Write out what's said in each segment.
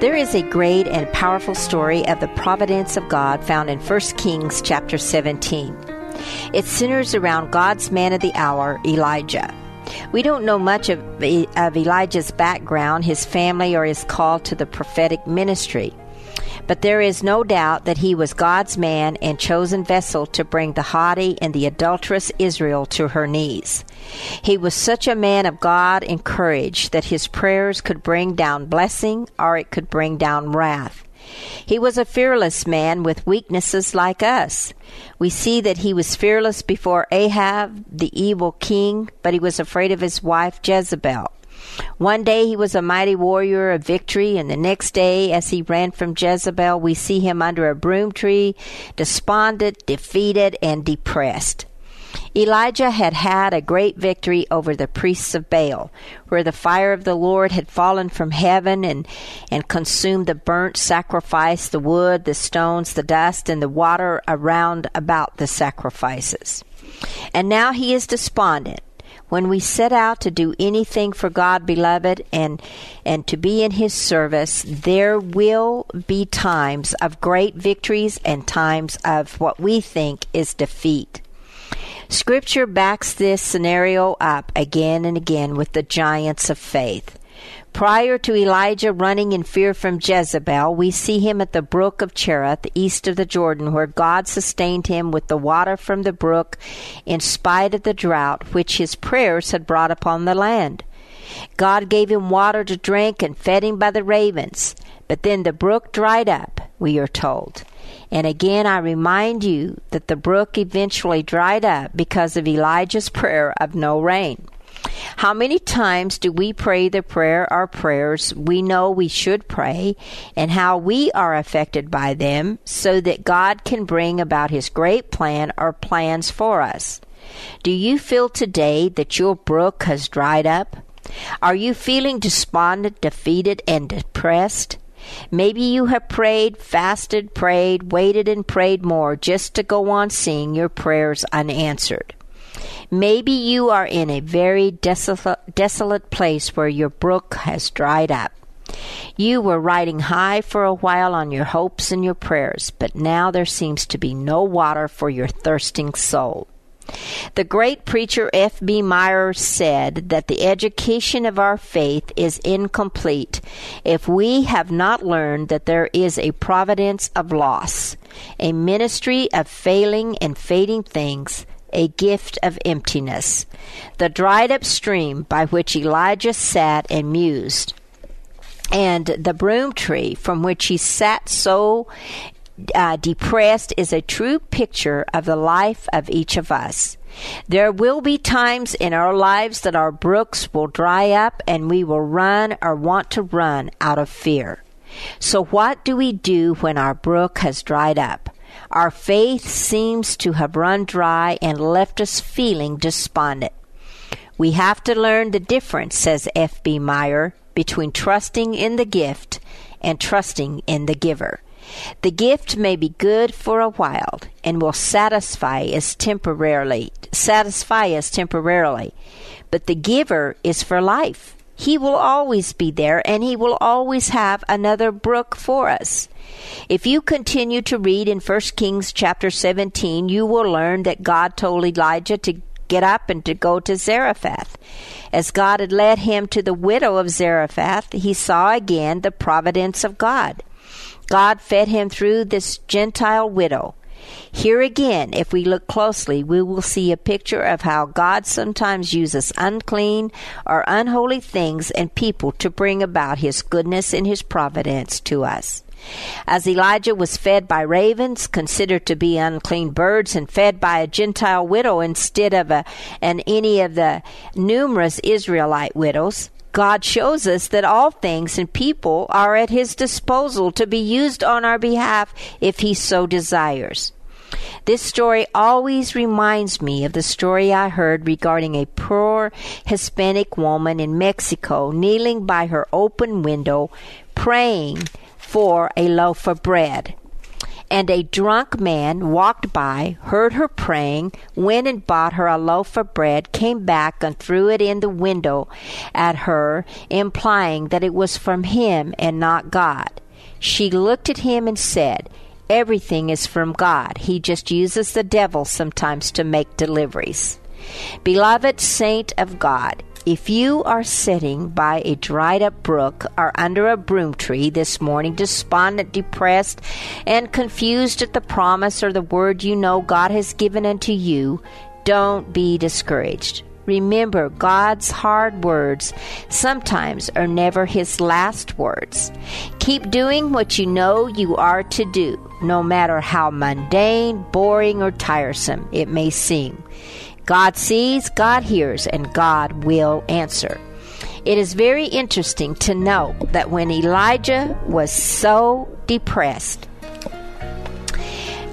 There is a great and powerful story of the providence of God found in 1 Kings chapter 17. It centers around God's man of the hour, Elijah. We don't know much of, of Elijah's background, his family, or his call to the prophetic ministry. But there is no doubt that he was God's man and chosen vessel to bring the haughty and the adulterous Israel to her knees. He was such a man of God and courage that his prayers could bring down blessing or it could bring down wrath. He was a fearless man with weaknesses like us. We see that he was fearless before Ahab, the evil king, but he was afraid of his wife Jezebel. One day he was a mighty warrior of victory, and the next day, as he ran from Jezebel, we see him under a broom tree, despondent, defeated, and depressed. Elijah had had a great victory over the priests of Baal, where the fire of the Lord had fallen from heaven and, and consumed the burnt sacrifice, the wood, the stones, the dust, and the water around about the sacrifices. And now he is despondent. When we set out to do anything for God, beloved, and and to be in His service, there will be times of great victories and times of what we think is defeat. Scripture backs this scenario up again and again with the giants of faith. Prior to Elijah running in fear from Jezebel, we see him at the brook of Cherith, east of the Jordan, where God sustained him with the water from the brook in spite of the drought which his prayers had brought upon the land. God gave him water to drink and fed him by the ravens. But then the brook dried up, we are told. And again, I remind you that the brook eventually dried up because of Elijah's prayer of no rain. How many times do we pray the prayer or prayers we know we should pray, and how we are affected by them so that God can bring about His great plan or plans for us? Do you feel today that your brook has dried up? Are you feeling despondent, defeated, and depressed? Maybe you have prayed, fasted, prayed, waited, and prayed more just to go on seeing your prayers unanswered. Maybe you are in a very desolate, desolate place where your brook has dried up. You were riding high for a while on your hopes and your prayers, but now there seems to be no water for your thirsting soul. The great preacher F.B. Meyer said that the education of our faith is incomplete if we have not learned that there is a providence of loss, a ministry of failing and fading things, a gift of emptiness. The dried up stream by which Elijah sat and mused, and the broom tree from which he sat so uh, depressed is a true picture of the life of each of us. There will be times in our lives that our brooks will dry up and we will run or want to run out of fear. So, what do we do when our brook has dried up? Our faith seems to have run dry and left us feeling despondent. We have to learn the difference, says F.B. Meyer, between trusting in the gift and trusting in the giver. The gift may be good for a while and will satisfy us temporarily, satisfy us temporarily, but the giver is for life. He will always be there and he will always have another brook for us. If you continue to read in 1 Kings chapter 17, you will learn that God told Elijah to get up and to go to Zarephath. As God had led him to the widow of Zarephath, he saw again the providence of God. God fed him through this Gentile widow. Here again, if we look closely, we will see a picture of how God sometimes uses unclean or unholy things and people to bring about His goodness and His providence to us. As Elijah was fed by ravens, considered to be unclean birds, and fed by a Gentile widow instead of a, and any of the numerous Israelite widows, God shows us that all things and people are at His disposal to be used on our behalf if He so desires. This story always reminds me of the story I heard regarding a poor Hispanic woman in Mexico kneeling by her open window praying for a loaf of bread. And a drunk man walked by, heard her praying, went and bought her a loaf of bread, came back and threw it in the window at her, implying that it was from him and not God. She looked at him and said, Everything is from God. He just uses the devil sometimes to make deliveries. Beloved saint of God, if you are sitting by a dried up brook or under a broom tree this morning, despondent, depressed, and confused at the promise or the word you know God has given unto you, don't be discouraged. Remember, God's hard words sometimes are never His last words. Keep doing what you know you are to do, no matter how mundane, boring, or tiresome it may seem. God sees, God hears, and God will answer. It is very interesting to note that when Elijah was so depressed,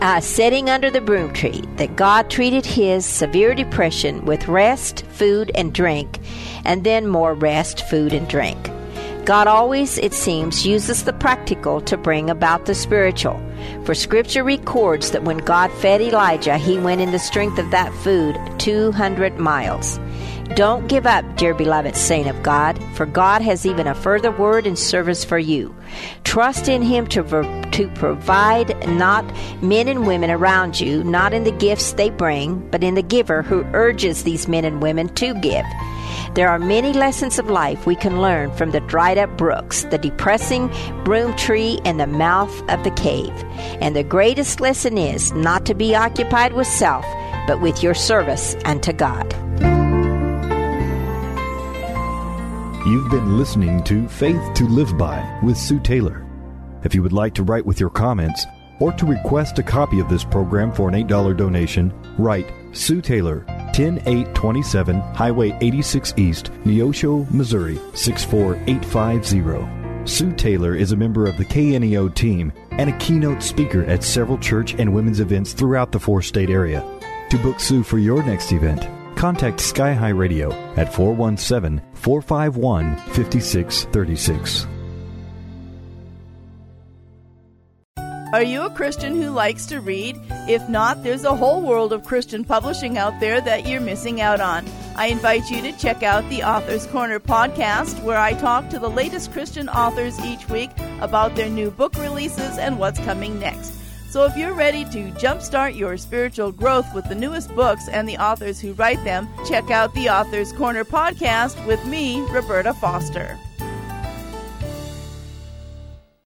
uh, sitting under the broom tree, that God treated his severe depression with rest, food, and drink, and then more rest, food, and drink. God always, it seems, uses the practical to bring about the spiritual. For scripture records that when God fed Elijah, he went in the strength of that food 200 miles. Don't give up, dear beloved saint of God, for God has even a further word and service for you. Trust in Him to, to provide not men and women around you, not in the gifts they bring, but in the giver who urges these men and women to give. There are many lessons of life we can learn from the dried up brooks, the depressing broom tree, and the mouth of the cave. And the greatest lesson is not to be occupied with self, but with your service unto God. You've been listening to Faith to Live By with Sue Taylor. If you would like to write with your comments or to request a copy of this program for an $8 donation, write Sue Taylor, 10827 Highway 86 East, Neosho, Missouri 64850. Sue Taylor is a member of the KNEO team and a keynote speaker at several church and women's events throughout the four state area. To book Sue for your next event, contact Sky High Radio at 417 451 5636. Are you a Christian who likes to read? If not, there's a whole world of Christian publishing out there that you're missing out on. I invite you to check out the Author's Corner podcast, where I talk to the latest Christian authors each week about their new book releases and what's coming next. So if you're ready to jumpstart your spiritual growth with the newest books and the authors who write them, check out the Author's Corner podcast with me, Roberta Foster.